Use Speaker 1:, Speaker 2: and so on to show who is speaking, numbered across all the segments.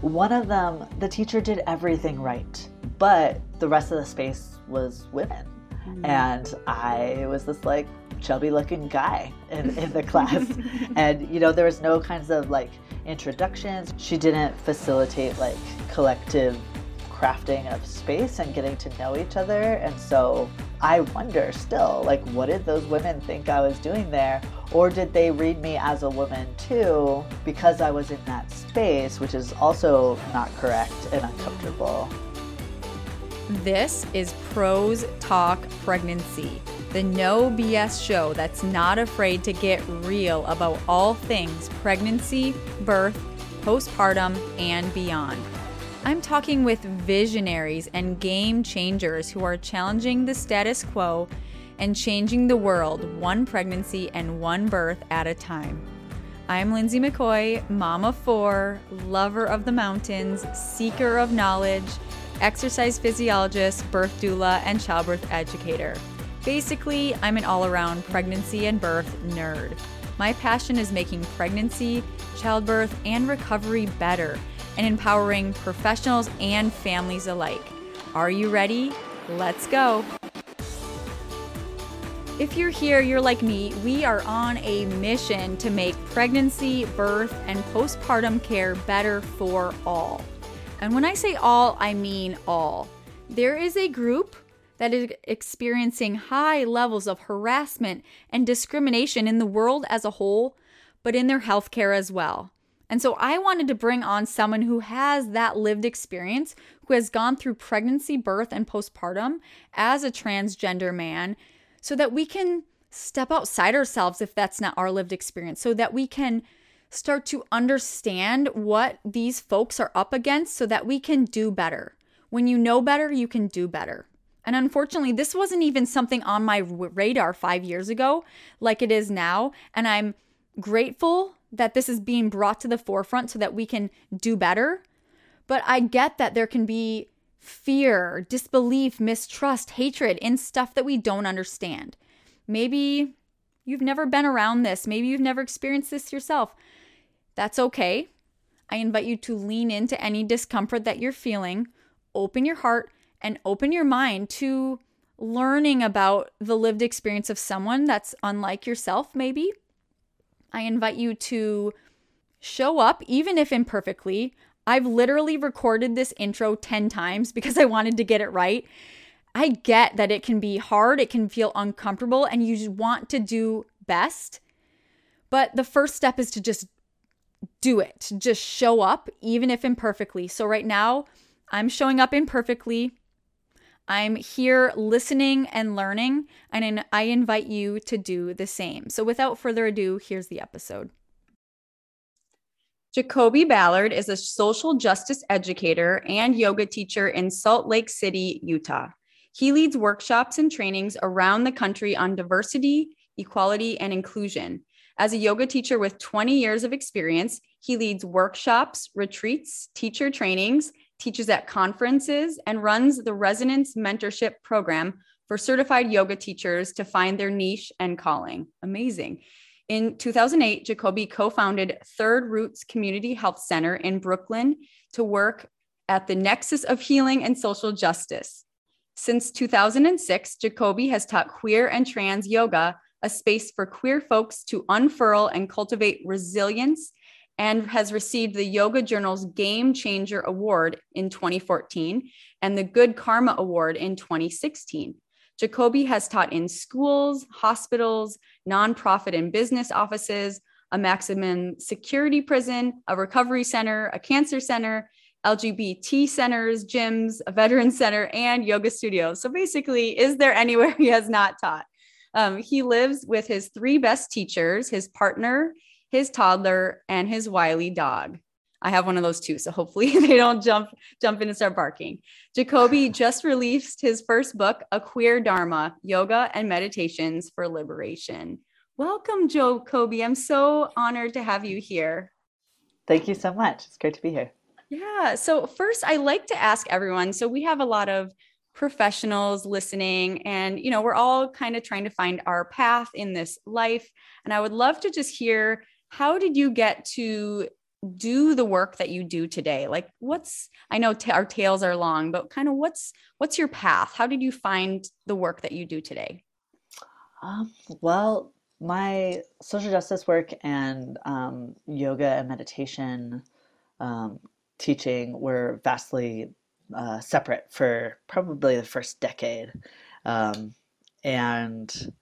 Speaker 1: One of them, the teacher did everything right, but the rest of the space was women. Mm-hmm. And I was this like chubby looking guy in, in the class. and, you know, there was no kinds of like introductions. She didn't facilitate like collective crafting of space and getting to know each other. And so I wonder still, like, what did those women think I was doing there? Or did they read me as a woman too because I was in that space, which is also not correct and uncomfortable?
Speaker 2: This is Pros Talk Pregnancy, the no BS show that's not afraid to get real about all things pregnancy, birth, postpartum, and beyond. I'm talking with visionaries and game changers who are challenging the status quo and changing the world one pregnancy and one birth at a time. I'm Lindsay McCoy, mom of four, lover of the mountains, seeker of knowledge, exercise physiologist, birth doula, and childbirth educator. Basically, I'm an all around pregnancy and birth nerd. My passion is making pregnancy, childbirth, and recovery better and empowering professionals and families alike. Are you ready? Let's go. If you're here, you're like me, we are on a mission to make pregnancy, birth, and postpartum care better for all. And when I say all, I mean all. There is a group that is experiencing high levels of harassment and discrimination in the world as a whole, but in their healthcare as well. And so I wanted to bring on someone who has that lived experience, who has gone through pregnancy, birth, and postpartum as a transgender man, so that we can step outside ourselves if that's not our lived experience, so that we can start to understand what these folks are up against so that we can do better. When you know better, you can do better. And unfortunately, this wasn't even something on my radar five years ago like it is now. And I'm grateful that this is being brought to the forefront so that we can do better. But I get that there can be fear, disbelief, mistrust, hatred in stuff that we don't understand. Maybe you've never been around this, maybe you've never experienced this yourself. That's okay. I invite you to lean into any discomfort that you're feeling, open your heart, and open your mind to learning about the lived experience of someone that's unlike yourself, maybe I invite you to show up, even if imperfectly. I've literally recorded this intro 10 times because I wanted to get it right. I get that it can be hard, it can feel uncomfortable, and you want to do best. But the first step is to just do it, just show up, even if imperfectly. So, right now, I'm showing up imperfectly. I'm here listening and learning, and I invite you to do the same. So, without further ado, here's the episode. Jacoby Ballard is a social justice educator and yoga teacher in Salt Lake City, Utah. He leads workshops and trainings around the country on diversity, equality, and inclusion. As a yoga teacher with 20 years of experience, he leads workshops, retreats, teacher trainings, teaches at conferences, and runs the Resonance Mentorship Program for certified yoga teachers to find their niche and calling. Amazing. In 2008, Jacoby co founded Third Roots Community Health Center in Brooklyn to work at the nexus of healing and social justice. Since 2006, Jacoby has taught queer and trans yoga, a space for queer folks to unfurl and cultivate resilience and has received the Yoga Journal's Game Changer Award in 2014 and the Good Karma Award in 2016. Jacoby has taught in schools, hospitals, nonprofit and business offices, a maximum security prison, a recovery center, a cancer center, LGBT centers, gyms, a veteran center, and yoga studios. So basically, is there anywhere he has not taught? Um, he lives with his three best teachers, his partner, his toddler, and his wily dog. I have one of those too, so hopefully they don't jump jump in and start barking. Jacoby just released his first book, A Queer Dharma: Yoga and Meditations for Liberation. Welcome, Joe Jacoby. I'm so honored to have you here.
Speaker 1: Thank you so much. It's great to be here.
Speaker 2: Yeah. So first, I like to ask everyone. So we have a lot of professionals listening and you know we're all kind of trying to find our path in this life and i would love to just hear how did you get to do the work that you do today? Like what's i know t- our tales are long but kind of what's what's your path? How did you find the work that you do today?
Speaker 1: Um, well my social justice work and um, yoga and meditation um, teaching were vastly uh, separate for probably the first decade. Um, and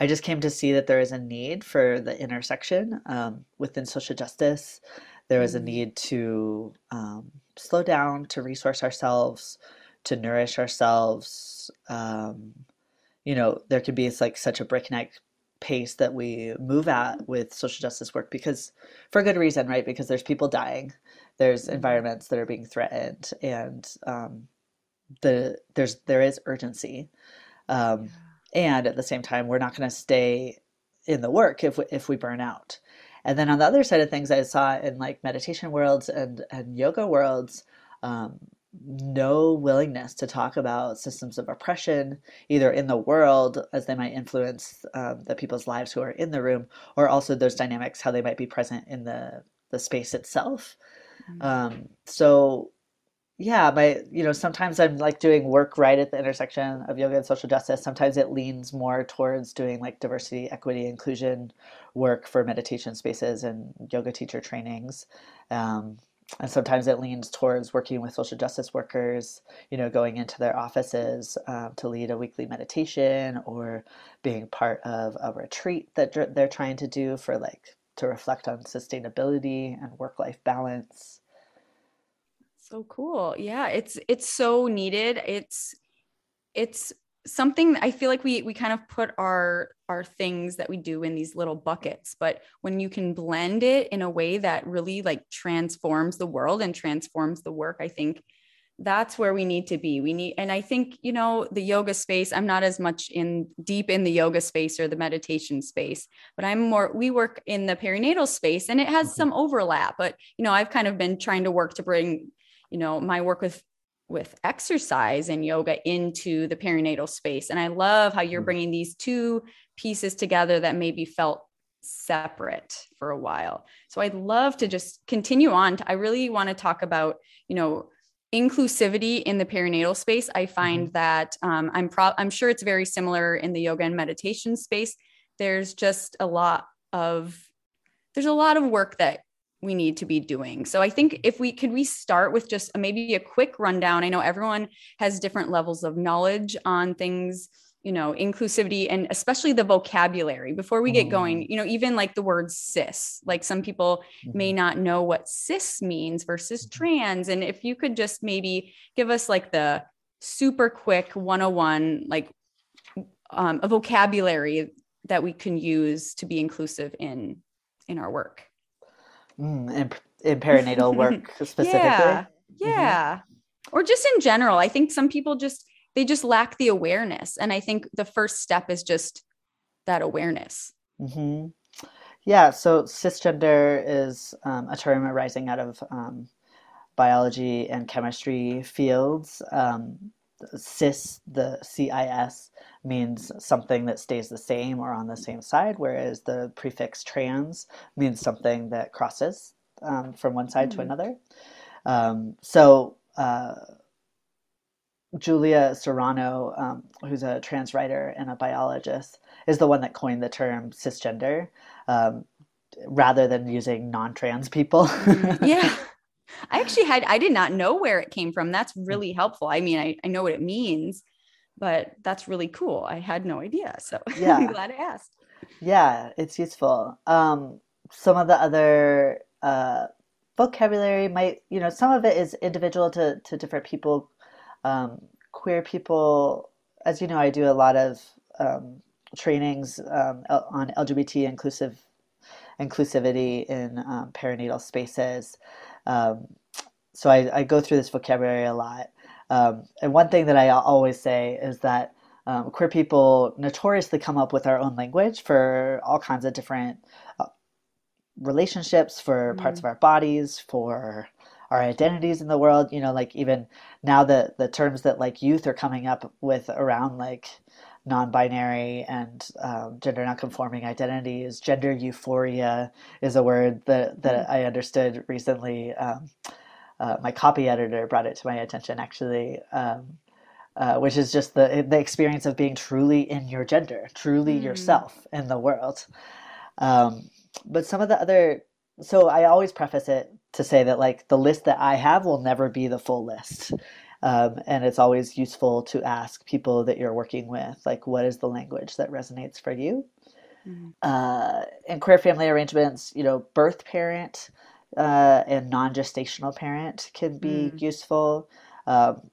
Speaker 1: I just came to see that there is a need for the intersection um, within social justice. There is a mm-hmm. need to um, slow down, to resource ourselves, to nourish ourselves. Um, you know, there could be like such a breakneck pace that we move at with social justice work because, for good reason, right? Because there's people dying, there's mm-hmm. environments that are being threatened, and um, the there's there is urgency. Um, and at the same time we're not going to stay in the work if we, if we burn out and then on the other side of things i saw in like meditation worlds and and yoga worlds um, no willingness to talk about systems of oppression either in the world as they might influence um, the people's lives who are in the room or also those dynamics how they might be present in the the space itself mm-hmm. um, so yeah my you know sometimes i'm like doing work right at the intersection of yoga and social justice. Sometimes it leans more towards doing like diversity equity inclusion work for meditation spaces and yoga teacher trainings. Um, and sometimes it leans towards working with social justice workers you know going into their offices um, to lead a weekly meditation or being part of a retreat that they're trying to do for like to reflect on sustainability and work-life balance
Speaker 2: so cool. Yeah, it's it's so needed. It's it's something I feel like we we kind of put our our things that we do in these little buckets, but when you can blend it in a way that really like transforms the world and transforms the work, I think that's where we need to be we need and i think you know the yoga space i'm not as much in deep in the yoga space or the meditation space but i'm more we work in the perinatal space and it has mm-hmm. some overlap but you know i've kind of been trying to work to bring you know my work with with exercise and yoga into the perinatal space and i love how you're mm. bringing these two pieces together that maybe felt separate for a while so i'd love to just continue on i really want to talk about you know inclusivity in the perinatal space i find mm-hmm. that um, i'm pro- i'm sure it's very similar in the yoga and meditation space there's just a lot of there's a lot of work that we need to be doing. So I think if we could we start with just maybe a quick rundown. I know everyone has different levels of knowledge on things, you know, inclusivity and especially the vocabulary. Before we get going, mm-hmm. you know, even like the word cis, like some people may mm-hmm. not know what cis means versus mm-hmm. trans and if you could just maybe give us like the super quick 101 like um, a vocabulary that we can use to be inclusive in in our work.
Speaker 1: Mm, in, in perinatal work specifically.
Speaker 2: Yeah. Yeah. Mm-hmm. Or just in general. I think some people just they just lack the awareness. And I think the first step is just that awareness.
Speaker 1: Mm-hmm. Yeah. So cisgender is um, a term arising out of um, biology and chemistry fields. Um, cis, the CIS, means something that stays the same or on the same side, whereas the prefix trans means something that crosses um, from one side mm-hmm. to hmm. another. Um, so, uh, Julia Serano, um, who's a trans writer and a biologist, is the one that coined the term cisgender um, rather than using non trans people.
Speaker 2: Yeah. I actually had, I did not know where it came from. That's really helpful. I mean, I, I know what it means, but that's really cool. I had no idea. So yeah. I'm glad I asked.
Speaker 1: Yeah, it's useful. Um, some of the other uh, vocabulary might, you know, some of it is individual to, to different people. Um, queer people, as you know, I do a lot of um, trainings um, on LGBT inclusive inclusivity in um, perinatal spaces. Um, so I, I, go through this vocabulary a lot. Um, and one thing that I always say is that um, queer people notoriously come up with our own language for all kinds of different uh, relationships, for mm. parts of our bodies, for our identities in the world. You know, like even now the the terms that like youth are coming up with around like non-binary and um, gender non-conforming identities. Gender euphoria is a word that that mm-hmm. I understood recently. Um, uh, my copy editor brought it to my attention actually. Um, uh, which is just the the experience of being truly in your gender, truly mm. yourself in the world. Um, but some of the other, so I always preface it to say that like the list that I have will never be the full list. Um, and it's always useful to ask people that you're working with, like, what is the language that resonates for you? Mm-hmm. Uh, in queer family arrangements, you know, birth parent uh, and non gestational parent can be mm. useful. Um,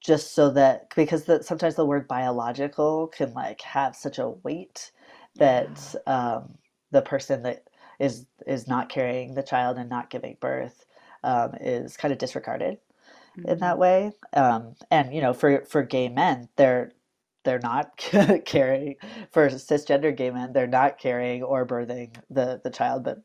Speaker 1: just so that because the, sometimes the word biological can like have such a weight that um, the person that is is not carrying the child and not giving birth um, is kind of disregarded mm-hmm. in that mm-hmm. way um, and you know for for gay men they're they're not carrying for cisgender gay men they're not carrying or birthing the the child but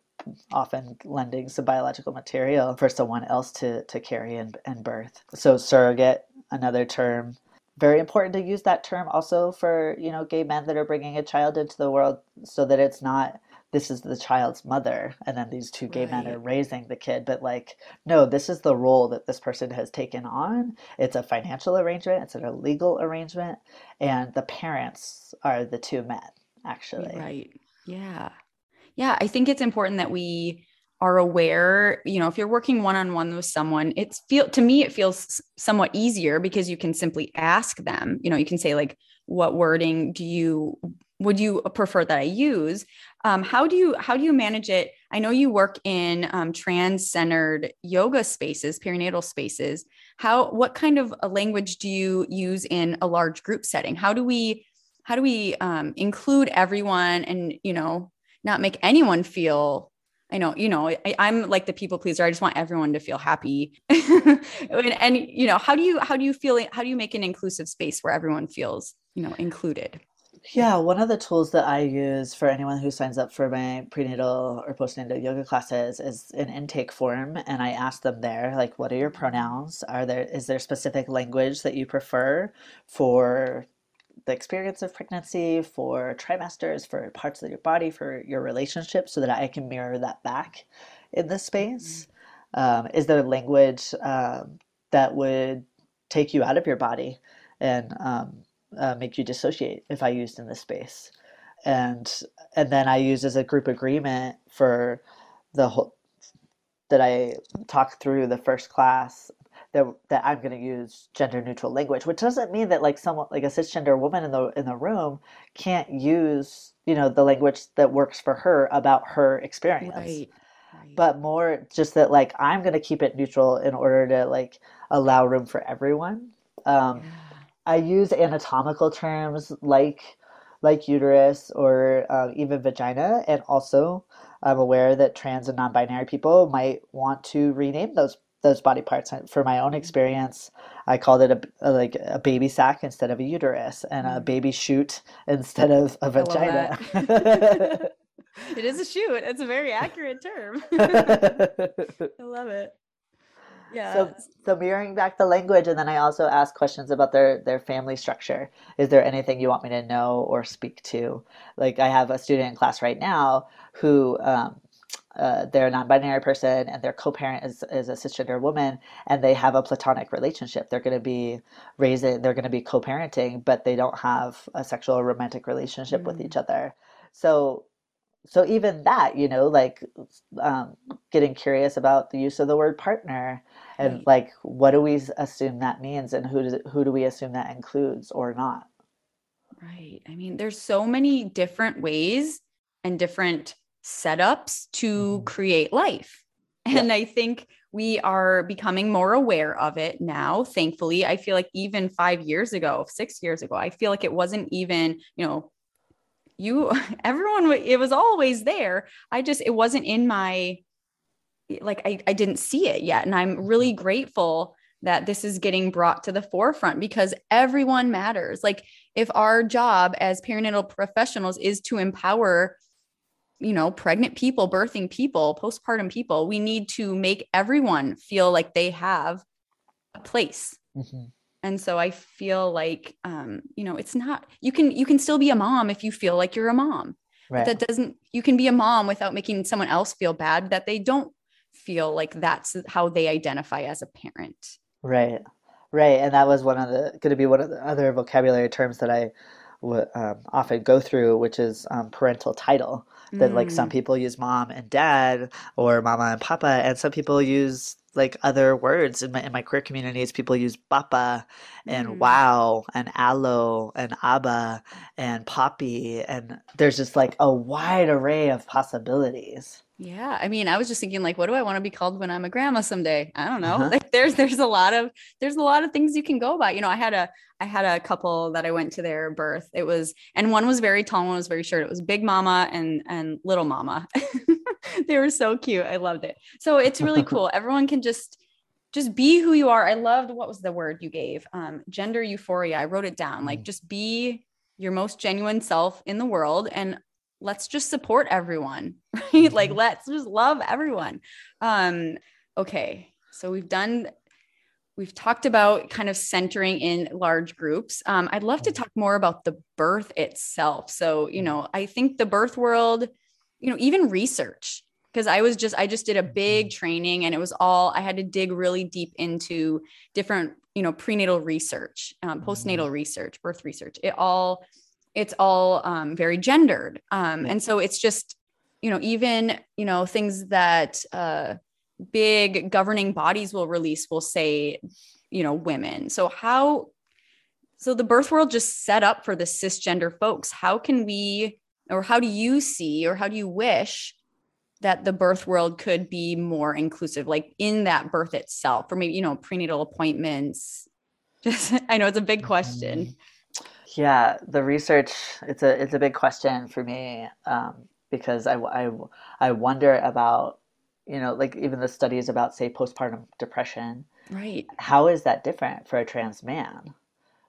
Speaker 1: often lending some biological material for someone else to to carry and, and birth so surrogate another term. Very important to use that term also for you know gay men that are bringing a child into the world, so that it's not this is the child's mother and then these two gay right. men are raising the kid but like no this is the role that this person has taken on. It's a financial arrangement it's a legal arrangement and the parents are the two men actually.
Speaker 2: Right. Yeah. Yeah i think it's important that we are aware you know if you're working one-on-one with someone it's feel to me it feels somewhat easier because you can simply ask them. You know you can say like what wording do you would you prefer that i use um, how do you how do you manage it i know you work in um, trans-centered yoga spaces perinatal spaces how what kind of a language do you use in a large group setting how do we how do we um, include everyone and you know not make anyone feel I know, you know, I, am like the people pleaser. I just want everyone to feel happy. and, and, you know, how do you, how do you feel, how do you make an inclusive space where everyone feels, you know, included?
Speaker 1: Yeah, one of the tools that I use for anyone who signs up for my prenatal or postnatal yoga classes is an intake form, and I ask them there, like, what are your pronouns? Are there is there specific language that you prefer for the experience of pregnancy, for trimesters, for parts of your body, for your relationship, so that I can mirror that back in this space? Mm-hmm. Um, is there language um, that would take you out of your body and um, uh, make you dissociate if I used in this space? And and then I use as a group agreement for the whole that I talk through the first class that that I'm going to use gender neutral language, which doesn't mean that like someone like a cisgender woman in the in the room can't use you know the language that works for her about her experience. Right. right. But more just that like I'm going to keep it neutral in order to like allow room for everyone. Um, yeah. I use anatomical terms like like uterus or uh, even vagina, and also I'm aware that trans and non-binary people might want to rename those those body parts. For my own experience, I called it a, a like a baby sack instead of a uterus, and a mm. baby chute instead of a vagina.
Speaker 2: it is a chute. It's a very accurate term. I love it. Yeah.
Speaker 1: So, so mirroring back the language, and then I also ask questions about their their family structure. Is there anything you want me to know or speak to? Like I have a student in class right now who um, uh, they're a non-binary person and their co-parent is, is a cisgender woman and they have a platonic relationship they're going to be raising they're going to be co-parenting but they don't have a sexual or romantic relationship mm-hmm. with each mm. other so so even that you know like um, getting curious about the use of the word partner and right. like what do we assume that means and who does who do we assume that includes or not
Speaker 2: right i mean there's so many different ways and different setups to mm-hmm. create life. And yeah. I think we are becoming more aware of it now. Thankfully, I feel like even five years ago, six years ago, I feel like it wasn't even, you know, you, everyone, it was always there. I just, it wasn't in my, like, I, I didn't see it yet. And I'm really mm-hmm. grateful that this is getting brought to the forefront because everyone matters. Like, if our job as perinatal professionals is to empower you know, pregnant people, birthing people, postpartum people, we need to make everyone feel like they have a place. Mm-hmm. and so i feel like um, you know it's not you can you can still be a mom if you feel like you're a mom right. that doesn't you can be a mom without making someone else feel bad that they don't feel like that's how they identify as a parent
Speaker 1: right right and that was one of the going to be one of the other vocabulary terms that i would um, often go through which is um, parental title that mm. like some mm. people use mom and dad or mama and papa and some people use like other words in my in my queer communities people use papa and mm. wow and aloe and abba and poppy and there's just like a wide array of possibilities
Speaker 2: yeah, I mean, I was just thinking like what do I want to be called when I'm a grandma someday? I don't know. Uh-huh. Like there's there's a lot of there's a lot of things you can go about You know, I had a I had a couple that I went to their birth. It was and one was very tall, one was very short. It was Big Mama and and Little Mama. they were so cute. I loved it. So it's really cool. Everyone can just just be who you are. I loved what was the word you gave? Um gender euphoria. I wrote it down. Like mm. just be your most genuine self in the world and let's just support everyone, right? Mm-hmm. Like let's just love everyone. Um, okay. So we've done we've talked about kind of centering in large groups. Um, I'd love to mm-hmm. talk more about the birth itself. So, you know, I think the birth world, you know, even research, because I was just, I just did a big mm-hmm. training and it was all, I had to dig really deep into different, you know, prenatal research, um, postnatal research, birth research. It all it's all um, very gendered um, and so it's just you know even you know things that uh, big governing bodies will release will say you know women so how so the birth world just set up for the cisgender folks how can we or how do you see or how do you wish that the birth world could be more inclusive like in that birth itself or maybe you know prenatal appointments just i know it's a big question mm-hmm.
Speaker 1: Yeah, the research it's a it's a big question for me um, because I, I, I wonder about you know like even the studies about say postpartum depression.
Speaker 2: Right.
Speaker 1: How is that different for a trans man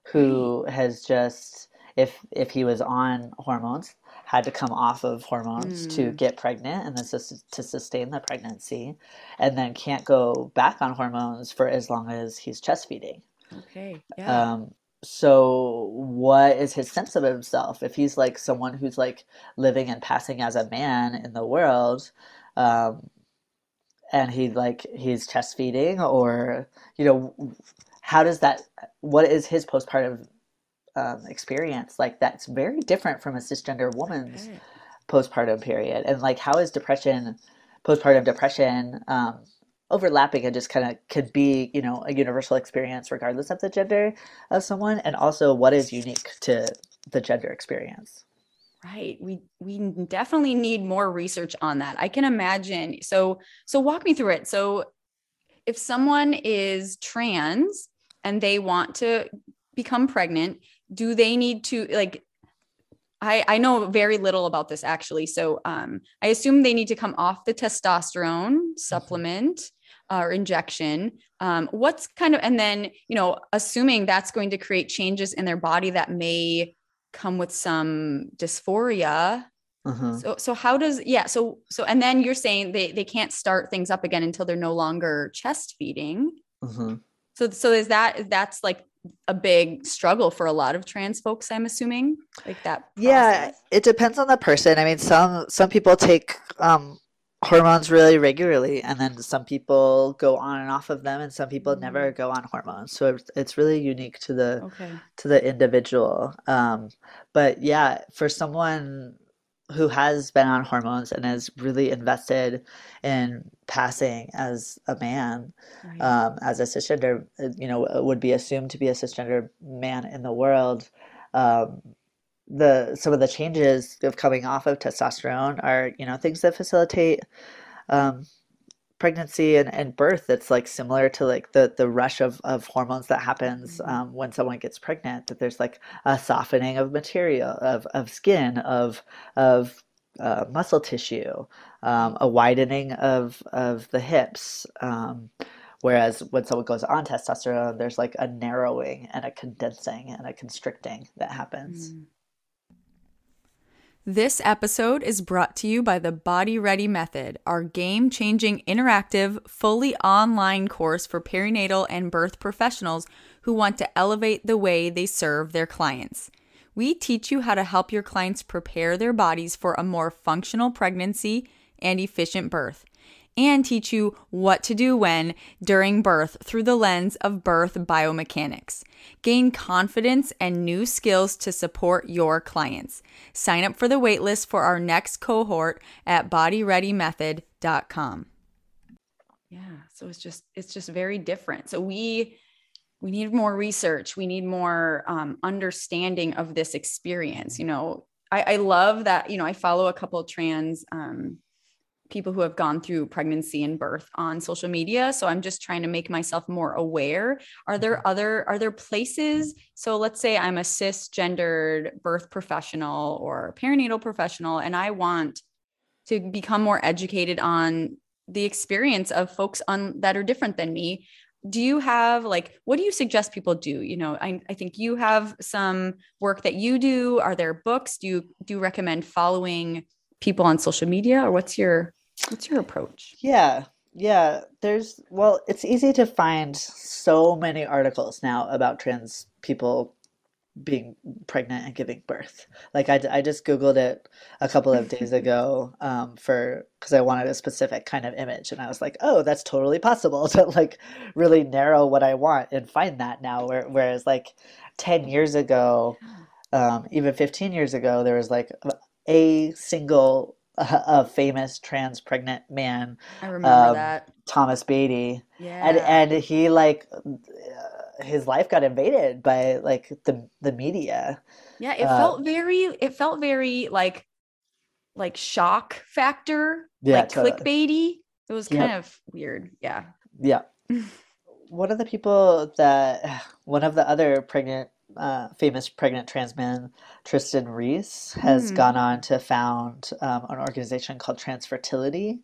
Speaker 1: who right. has just if if he was on hormones had to come off of hormones mm. to get pregnant and then to sustain the pregnancy and then can't go back on hormones for as long as he's chest feeding.
Speaker 2: Okay. Yeah.
Speaker 1: Um, so what is his sense of himself if he's like someone who's like living and passing as a man in the world um, and he like he's chest feeding or you know how does that what is his postpartum um, experience like that's very different from a cisgender woman's okay. postpartum period. And like how is depression postpartum depression um, overlapping and just kind of could be you know a universal experience regardless of the gender of someone? And also what is unique to the gender experience?
Speaker 2: Right. We we definitely need more research on that. I can imagine so so walk me through it. So if someone is trans and they want to become pregnant do they need to like I, I know very little about this actually. So um, I assume they need to come off the testosterone mm-hmm. supplement or injection um, what's kind of and then you know assuming that's going to create changes in their body that may come with some dysphoria uh-huh. so so how does yeah so so and then you're saying they they can't start things up again until they're no longer chest feeding uh-huh. so so is that that's like a big struggle for a lot of trans folks i'm assuming like that
Speaker 1: process. yeah it depends on the person i mean some some people take um hormones really regularly and then some people go on and off of them and some people mm-hmm. never go on hormones so it's really unique to the okay. to the individual um, but yeah for someone who has been on hormones and is really invested in passing as a man right. um, as a cisgender you know would be assumed to be a cisgender man in the world um, the some of the changes of coming off of testosterone are you know things that facilitate um, pregnancy and, and birth that's like similar to like the the rush of, of hormones that happens mm-hmm. um, when someone gets pregnant that there's like a softening of material of, of skin of of uh, muscle tissue um, a widening of of the hips um, whereas when someone goes on testosterone there's like a narrowing and a condensing and a constricting that happens mm.
Speaker 2: This episode is brought to you by the Body Ready Method, our game changing, interactive, fully online course for perinatal and birth professionals who want to elevate the way they serve their clients. We teach you how to help your clients prepare their bodies for a more functional pregnancy and efficient birth and teach you what to do when during birth through the lens of birth biomechanics. Gain confidence and new skills to support your clients. Sign up for the waitlist for our next cohort at bodyreadymethod.com. Yeah, so it's just it's just very different. So we we need more research. We need more um, understanding of this experience. You know, I, I love that. You know, I follow a couple trans um, people who have gone through pregnancy and birth on social media so i'm just trying to make myself more aware. Are there mm-hmm. other are there places so let's say i'm a cisgendered birth professional or perinatal professional and i want to become more educated on the experience of folks on that are different than me do you have like what do you suggest people do? You know I, I think you have some work that you do. Are there books? Do you do you recommend following people on social media or what's your What's your approach?
Speaker 1: Yeah. Yeah, there's well, it's easy to find so many articles now about trans people being pregnant and giving birth. Like I, I just googled it a couple of days ago um, for because I wanted a specific kind of image, and I was like, oh, that's totally possible to like really narrow what I want and find that now. Whereas like ten years ago, um, even fifteen years ago, there was like a single a, famous trans pregnant man.
Speaker 2: I remember um, that.
Speaker 1: Thomas Beatie. Yeah. And and he like his life got invaded by like the the media.
Speaker 2: Yeah, it uh, felt very it felt very like like shock factor, yeah, like totally. clickbaity. It was kind yep. of weird. Yeah.
Speaker 1: Yeah. one of the people that one of the other pregnant uh, famous pregnant trans man Trystan Reese has mm. gone on to found um, an organization called Transfertility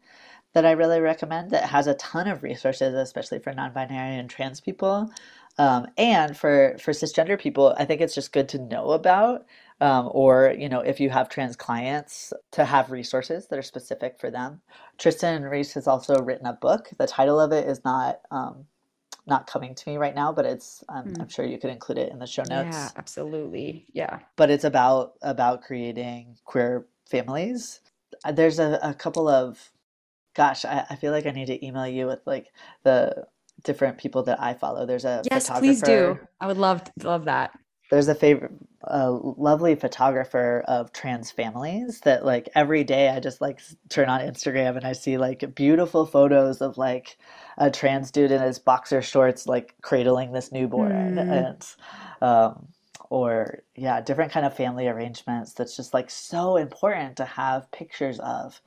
Speaker 1: that I really recommend that has a ton of resources, especially for non-binary and trans people. Um, and for, for cisgender people, I think it's just good to know about, um, or, you know, if you have trans clients to have resources that are specific for them. Trystan Reese has also written a book. The title of it is not um, not coming to me right now, but it's um, mm. I'm sure you could include it in the show notes.
Speaker 2: Yeah, absolutely. Yeah.
Speaker 1: But it's about about creating queer families. Uh, there's a, a couple of gosh, I, I feel like I need to email you with like the different people that I follow. There's a
Speaker 2: yes, please do. I would love love that
Speaker 1: there's a favorite a lovely photographer of trans families that like every day I just like turn on Instagram and I see like beautiful photos of like a trans dude in his boxer shorts like cradling this newborn mm. and um or yeah different kind of family arrangements that's just like so important to have pictures of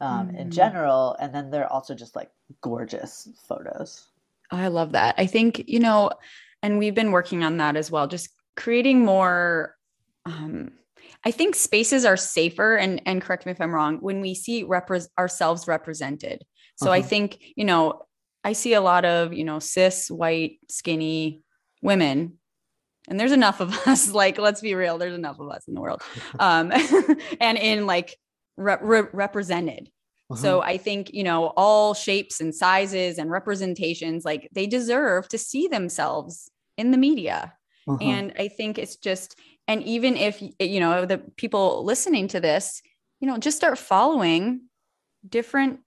Speaker 1: um, mm. in general and then they're also just like gorgeous photos
Speaker 2: i love that i think you know and we've been working on that as well just creating more um, I think spaces are safer and and correct me if I'm wrong when we see repre- ourselves represented. So uh-huh. I think, you know, I see a lot of, you know, cis white skinny women and there's enough of us like let's be real there's enough of us in the world um and in like re- re- represented uh-huh. so i think you know all shapes and sizes and representations like they deserve to see themselves in the media uh-huh. And I think it's just, and even if, you know, the people listening to this, you know, just start following different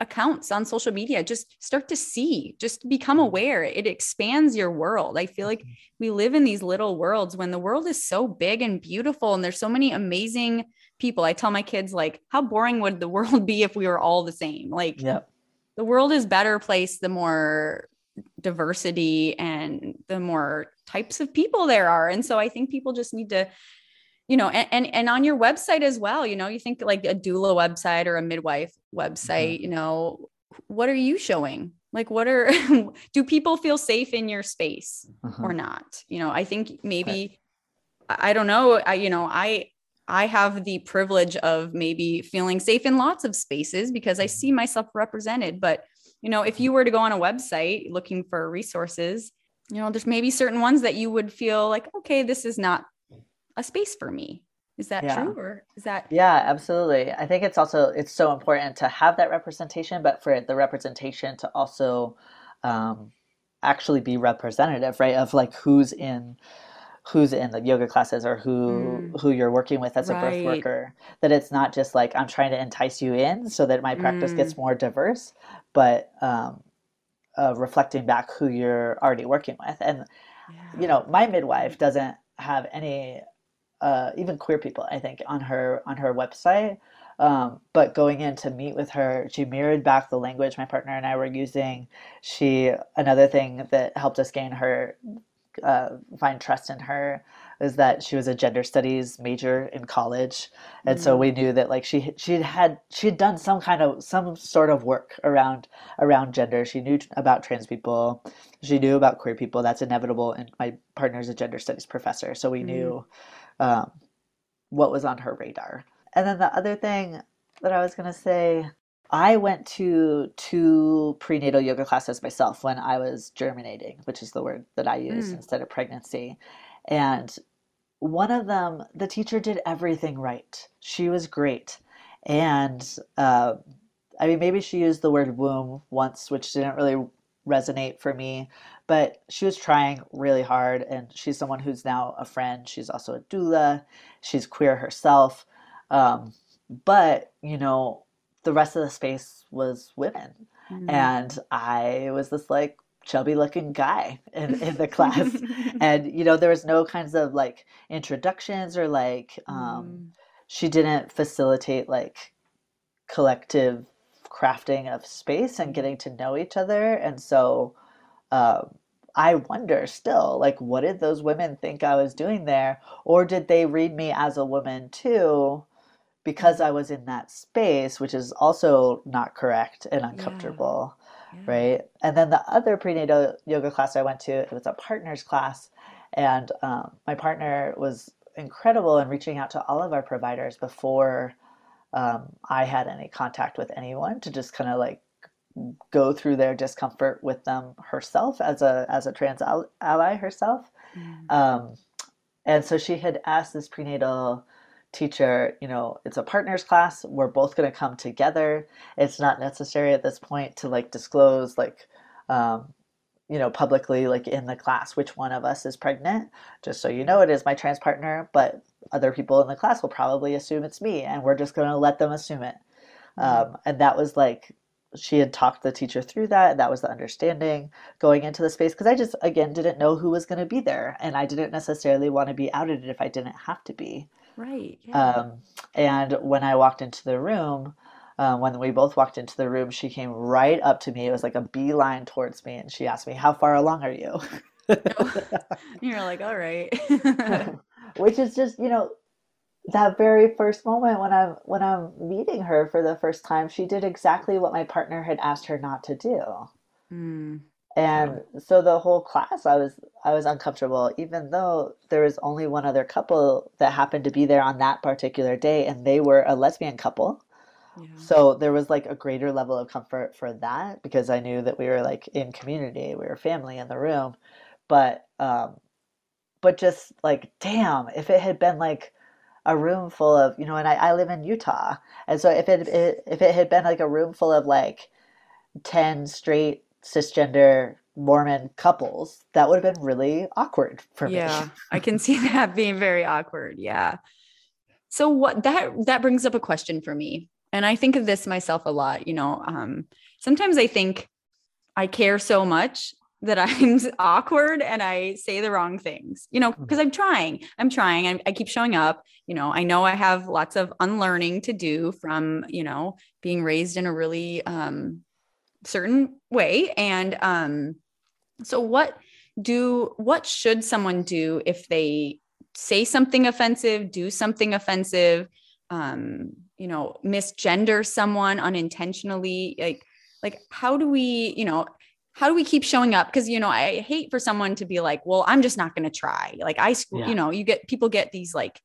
Speaker 2: accounts on social media just start to see just become mm-hmm. aware it expands your world i feel like mm-hmm. we live in these little worlds when the world is so big and beautiful and there's so many amazing people i tell my kids like how boring would the world be if we were all the same like yep. the world is better place the more diversity and the more types of people there are and so i think people just need to you know and, and and, on your website as well you know you think like a doula website or a midwife website mm-hmm. you know what are you showing like what are do people feel safe in your space mm-hmm. or not you know i think maybe I, I don't know i you know i I have the privilege of maybe feeling safe in lots of spaces because I mm-hmm. see myself represented. But you know if you were to go on a website looking for resources you know there's maybe certain ones that you would feel like okay this is not a space for me Is that yeah. true or is that
Speaker 1: Yeah, absolutely. I think it's also it's so important to have that representation, but for the representation to also um, actually be representative, right? Of like who's in who's in the yoga classes or who mm. who you're working with as right. a birth worker that it's not just like i'm trying to entice you in so that my practice mm. gets more diverse but um, uh, reflecting back who you're already working with and yeah. you know my midwife doesn't have any uh, even queer people i think on her on her website um, but going in to meet with her, she mirrored back the language my partner and I were using. She another thing that helped us gain her uh, find trust in her is that she was a gender studies major in college, and mm-hmm. so we knew that like she she had she had done some kind of some sort of work around around gender. She knew about trans people, she knew about queer people. That's inevitable. And my partner's a gender studies professor, so we mm-hmm. knew um, what was on her radar. And then the other thing that I was going to say, I went to two prenatal yoga classes myself when I was germinating, which is the word that I use mm. instead of pregnancy. And one of them, the teacher did everything right. She was great. And uh, I mean, maybe she used the word womb once, which didn't really resonate for me, but she was trying really hard. And she's someone who's now a friend. She's also a doula, she's queer herself. Um, but, you know, the rest of the space was women. Mm-hmm. And I was this like chubby looking guy in, in the class. and, you know, there was no kinds of like introductions or like, um, mm. she didn't facilitate like collective crafting of space and getting to know each other. And so, uh, I wonder still, like, what did those women think I was doing there? Or did they read me as a woman too? because I was in that space, which is also not correct and uncomfortable, yeah. Right? And then the other prenatal yoga class I went to, it was a partners class, and um, my partner was incredible in reaching out to all of our providers before um, I had any contact with anyone to just kind of like go through their discomfort with them herself as a as a trans ally herself. Mm. Um, and so she had asked this prenatal teacher, you know, it's a partners class. We're both going to come together. It's not necessary at this point to like disclose like um, you know, publicly like in the class which one of us is pregnant. Just so you know, it is my trans partner, but other people in the class will probably assume it's me, and we're just going to let them assume it. Mm-hmm. Um, and that was like she had talked the teacher through that and that was the understanding going into the space because i just again didn't know who was going to be there and i didn't necessarily want to be outed if i didn't have to be
Speaker 2: Right. Yeah. Um,
Speaker 1: and when I walked into the room, uh, when we both walked into the room, she came right up to me. It was like a beeline towards me, and she asked me, "How far along are you?"
Speaker 2: You're like, "All right."
Speaker 1: Which is just, you know, that very first moment when I'm when I'm meeting her for the first time, she did exactly what my partner had asked her not to do. Mm and so the whole class i was i was uncomfortable even though there was only one other couple that happened to be there on that particular day and they were a lesbian couple yeah. so there was like a greater level of comfort for that because i knew that we were like in community we were family in the room but um but just like damn if it had been like a room full of you know and i, I live in utah and so if it, it if it had been like a room full of like 10 straight cisgender Mormon couples, that would have been really awkward for
Speaker 2: me. Yeah, I can see that being very awkward. Yeah. So what that that brings up a question for me. And I think of this myself a lot, you know, um, sometimes I think I care so much that I'm awkward and I say the wrong things, you know, because mm-hmm. I'm trying, I'm trying, I, I keep showing up. You know, I know I have lots of unlearning to do from, you know, being raised in a really um, certain way. And um so what do what should someone do if they say something offensive do something offensive um you know misgender someone unintentionally? Like like how do we you know how do we keep showing up? Because you know i hate for someone to be like well i'm just not going to try. Like i yeah. you know you get people get these like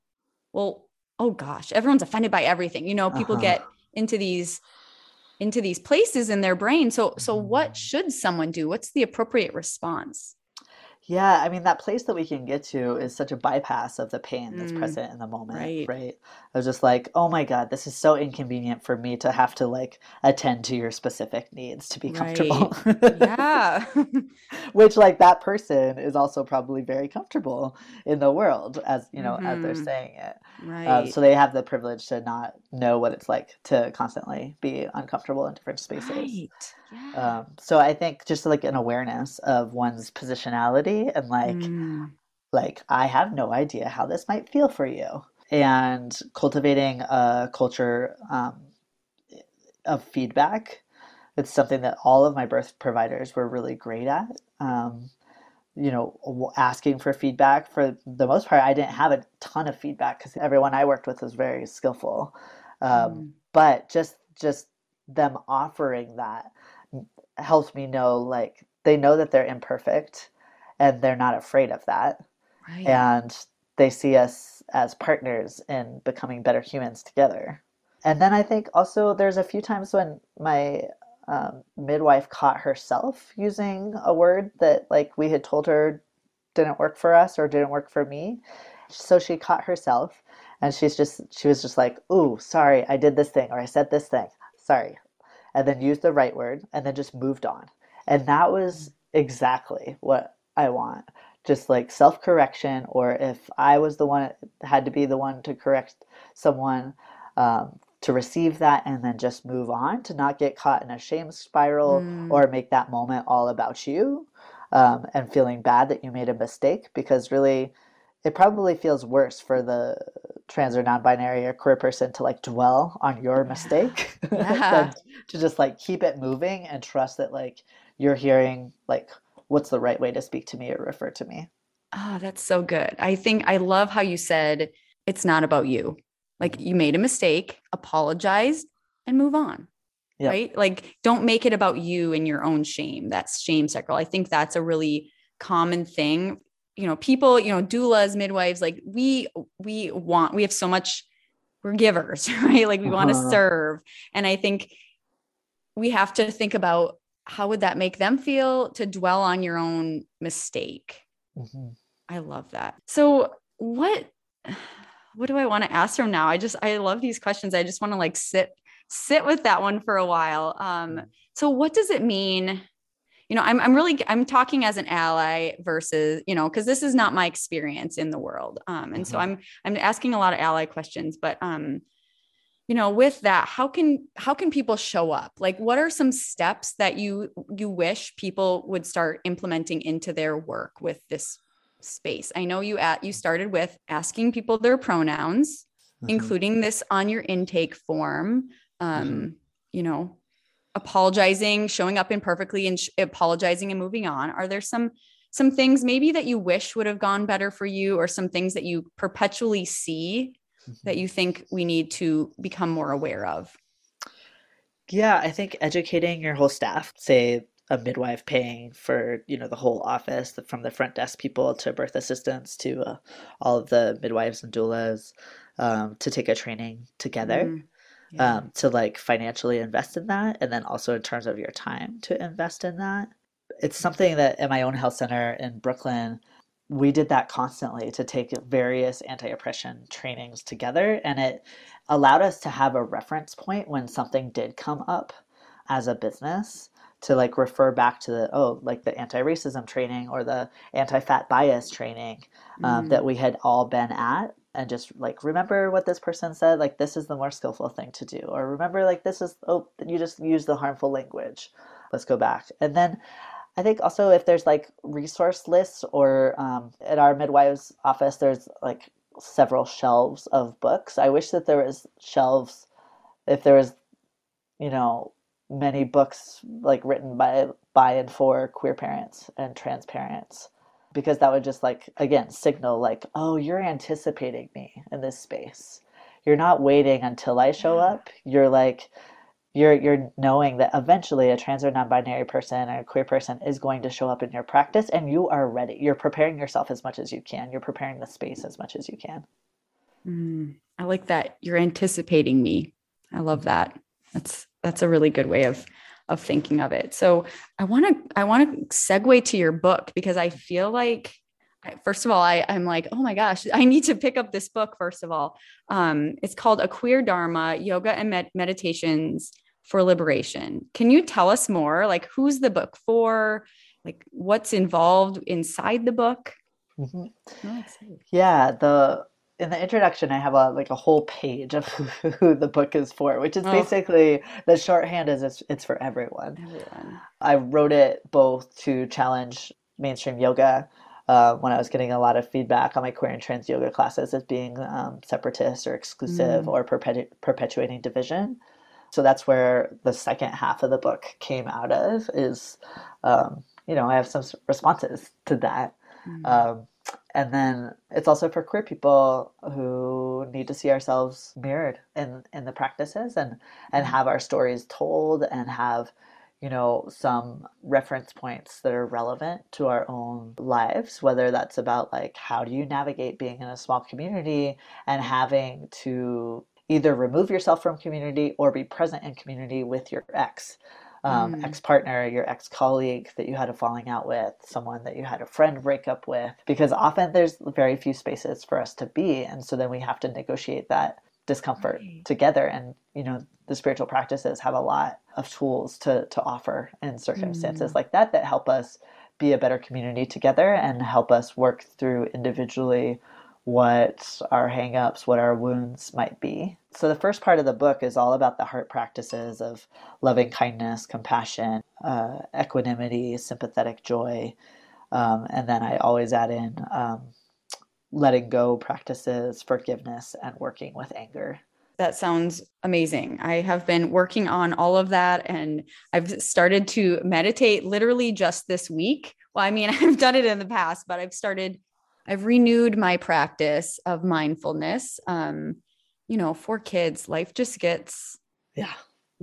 Speaker 2: well oh gosh everyone's offended by everything. You know people uh-huh. get into these into these places in their brain so so what mm. should someone do what's the appropriate response
Speaker 1: Yeah, I mean that place that we can get to is such a bypass of the pain that's
Speaker 2: Mm,
Speaker 1: present in the moment,
Speaker 2: right.
Speaker 1: right? I was just like, "Oh my God, this is so inconvenient for me to have to like attend to your specific needs to be comfortable."
Speaker 2: Yeah.
Speaker 1: Which like that person is also probably very comfortable in the world as, you know, as they're
Speaker 2: Mhm.
Speaker 1: saying it. Um,
Speaker 2: right.
Speaker 1: so they have the privilege to not know what it's like to constantly be uncomfortable in different spaces.
Speaker 2: Right. Yeah.
Speaker 1: Um, so I think just like an awareness of one's positionality and like
Speaker 2: Mm,
Speaker 1: like I have no idea how this might feel for you, and cultivating a culture um, of feedback. It's something that all of my birth providers were really great at. Um, you know, asking for feedback. For the most part, I didn't have a ton of feedback because everyone I worked with was very skillful. Um,
Speaker 2: Mm.
Speaker 1: but just just them offering that helps me know like they know that they're imperfect and they're not afraid of that
Speaker 2: right.
Speaker 1: and they see us as partners in becoming better humans together and then i think also there's a few times when my um, midwife caught herself using a word that like we had told her didn't work for us or didn't work for me. So she caught herself and she's just she was just like ooh sorry i did this thing or i said this thing. Sorry. And then used the right word and then just moved on. And that was exactly what i want. Just like self correction or if i was the one had to be the one to correct someone um, to receive that and then just move on to not get caught in a shame spiral
Speaker 2: Mm.
Speaker 1: or make that moment all about you um, and feeling bad that you made a mistake because really it probably feels worse for the trans or non-binary or queer person to like dwell on your mistake
Speaker 2: Yeah.
Speaker 1: to just like keep it moving and trust that like you're hearing like what's the right way to speak to me or refer to me
Speaker 2: Oh, that's so good. I think I love how you said it's not about you. Like you made a mistake, apologize, and move on. Right? Like don't make it about you and your own shame. That's shame cycle. I think that's a really common thing. You know, people, you know, doulas, midwives, like we we want, we have so much, we're givers, right? Like we want to
Speaker 1: Uh-huh.
Speaker 2: serve. And I think we have to think about how would that make them feel to dwell on your own mistake
Speaker 1: Mhm.
Speaker 2: I love that. So what what do I want to ask from now? I just I love these questions. I just want to like sit sit with that one for a while. Um so what does it mean? You know, I'm I'm really I'm talking as an ally versus, you know, because this is not my experience in the world. Um and so
Speaker 1: Mhm.
Speaker 2: I'm I'm asking a lot of ally questions, but um you know with that how can how can people show up like what are some steps that you you wish people would start implementing into their work with this space i know you at you started with asking people their pronouns
Speaker 1: Mhm.
Speaker 2: including this on your intake form um
Speaker 1: Mhm.
Speaker 2: you know apologizing showing up imperfectly and sh- apologizing and moving on are there some some things maybe that you wish would have gone better for you or some things that you perpetually see that you think we need to become more aware of
Speaker 1: Yeah, I think educating your whole staff, say a midwife paying for, you know, the whole office, from the front desk people to birth assistants to uh, all of the midwives and doulas, um, to take a training together,
Speaker 2: Mm, yeah.
Speaker 1: um, to like financially invest in that, and then also in terms of your time to invest in that. It's something that in my own health center in Brooklyn, we did that constantly to take various anti-oppression trainings together, and it allowed us to have a reference point when something did come up as a business to like refer back to the oh like the anti-racism training or the anti-fat bias training um,
Speaker 2: Mm,
Speaker 1: that we had all been at and just like remember what this person said? Like this is the more skillful thing to do. Or remember like this is oh you just use the harmful language. Let's go back. And then i think also if there's like resource lists or um, at our midwives office there's like several shelves of books. I wish that there was shelves if there was you know many books like written by by and for queer parents and trans parents because that would just like again signal like oh you're anticipating me in this space you're not waiting until i show
Speaker 2: Yeah.
Speaker 1: up you're like you're you're knowing that eventually a trans or non-binary person or a queer person is going to show up in your practice and you are ready you're preparing yourself as much as you can you're preparing the space as much as you can
Speaker 2: mm. I like that. You're anticipating me. I love that. That's that's a really good way of of thinking of it. So I want to I want to segue to your book because I feel like first of all I, i'm like oh my gosh i need to pick up this book first of all. Um, it's called a queer dharma yoga and med- meditations for liberation. Can you tell us more? Like who's the book for? Like what's involved inside the book?
Speaker 1: Mm-hmm. oh, yeah the in the introduction i have a like a whole page of who, the book is for which is oh. basically the shorthand is it's, it's for everyone. everyone i wrote it both to challenge mainstream yoga uh, when I was getting a lot of feedback on my queer and trans yoga classes as being um, separatist or exclusive mm. or perpetu- perpetuating division. So that's where the second half of the book came out of. Is um, you know I have some responses to that. Mm. Um, and then it's also for queer people who need to see ourselves mirrored in in the practices and and mm-hmm. have our stories told and have you know some reference points that are relevant to our own lives whether that's about like how do you navigate being in a small community and having to either remove yourself from community or be present in community with your ex um, mm. ex partner, your ex colleague that you had a falling out with, someone that you had a friend break up with, because often there's very few spaces for us to be. And so then we have to negotiate that discomfort right. together. And, you know, the spiritual practices have a lot of tools to, to offer in circumstances mm. like that that help us be a better community together and help us work through individually what our hangups, what our wounds might be. So, the first part of the book is all about the heart practices of loving kindness, compassion, uh, equanimity, sympathetic joy. Um, and then I always add in um, letting go practices, forgiveness, and working with anger.
Speaker 2: That sounds amazing. I have been working on all of that and I've started to meditate literally just this week. Well, I mean, I've done it in the past, but I've started I've renewed my practice of mindfulness. Um, you know, for kids, life just gets
Speaker 1: yeah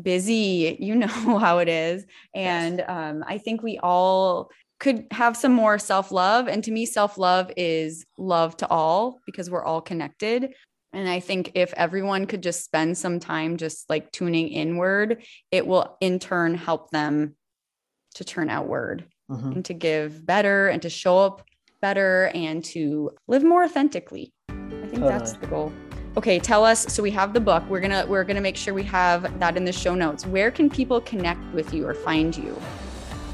Speaker 2: busy. You know how it is, and yes. um, I think we all could have some more self love. And to me, self love is love to all because we're all connected. And I think if everyone could just spend some time just like tuning inward, it will in turn help them to turn outward mm-hmm. and to give better and to show up better and to live more authentically. I think that's the goal. Okay, tell us. So we have the book. We're gonna we're gonna make sure we have that in the show notes. Where can people connect with you or find you?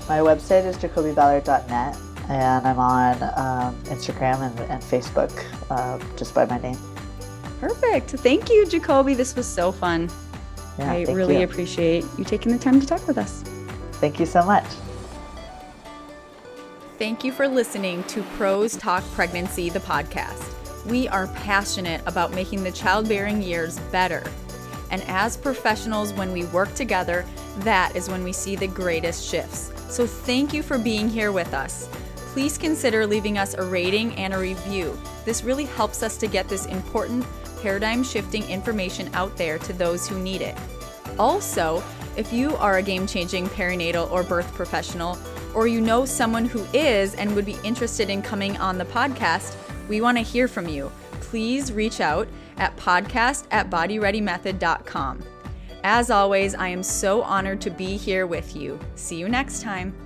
Speaker 1: My website is jacobyballard.net, and I'm on um, Instagram and, and Facebook uh, just by my name.
Speaker 2: Perfect. Thank you, Jacoby. This was so fun. Yeah, I really you. appreciate you taking the time to talk with us.
Speaker 1: Thank you so much.
Speaker 2: Thank you for listening to Pros Talk Pregnancy, the podcast. We are passionate about making the childbearing years better. And as professionals, when we work together, that is when we see the greatest shifts. So thank you for being here with us. Please consider leaving us a rating and a review. This really helps us to get this important paradigm shifting information out there to those who need it. Also, if you are a game changing perinatal or birth professional, or you know someone who is and would be interested in coming on the podcast, we want to hear from you. Please reach out at podcast at bodyreadymethod.com. As always, I am so honored to be here with you. See you next time.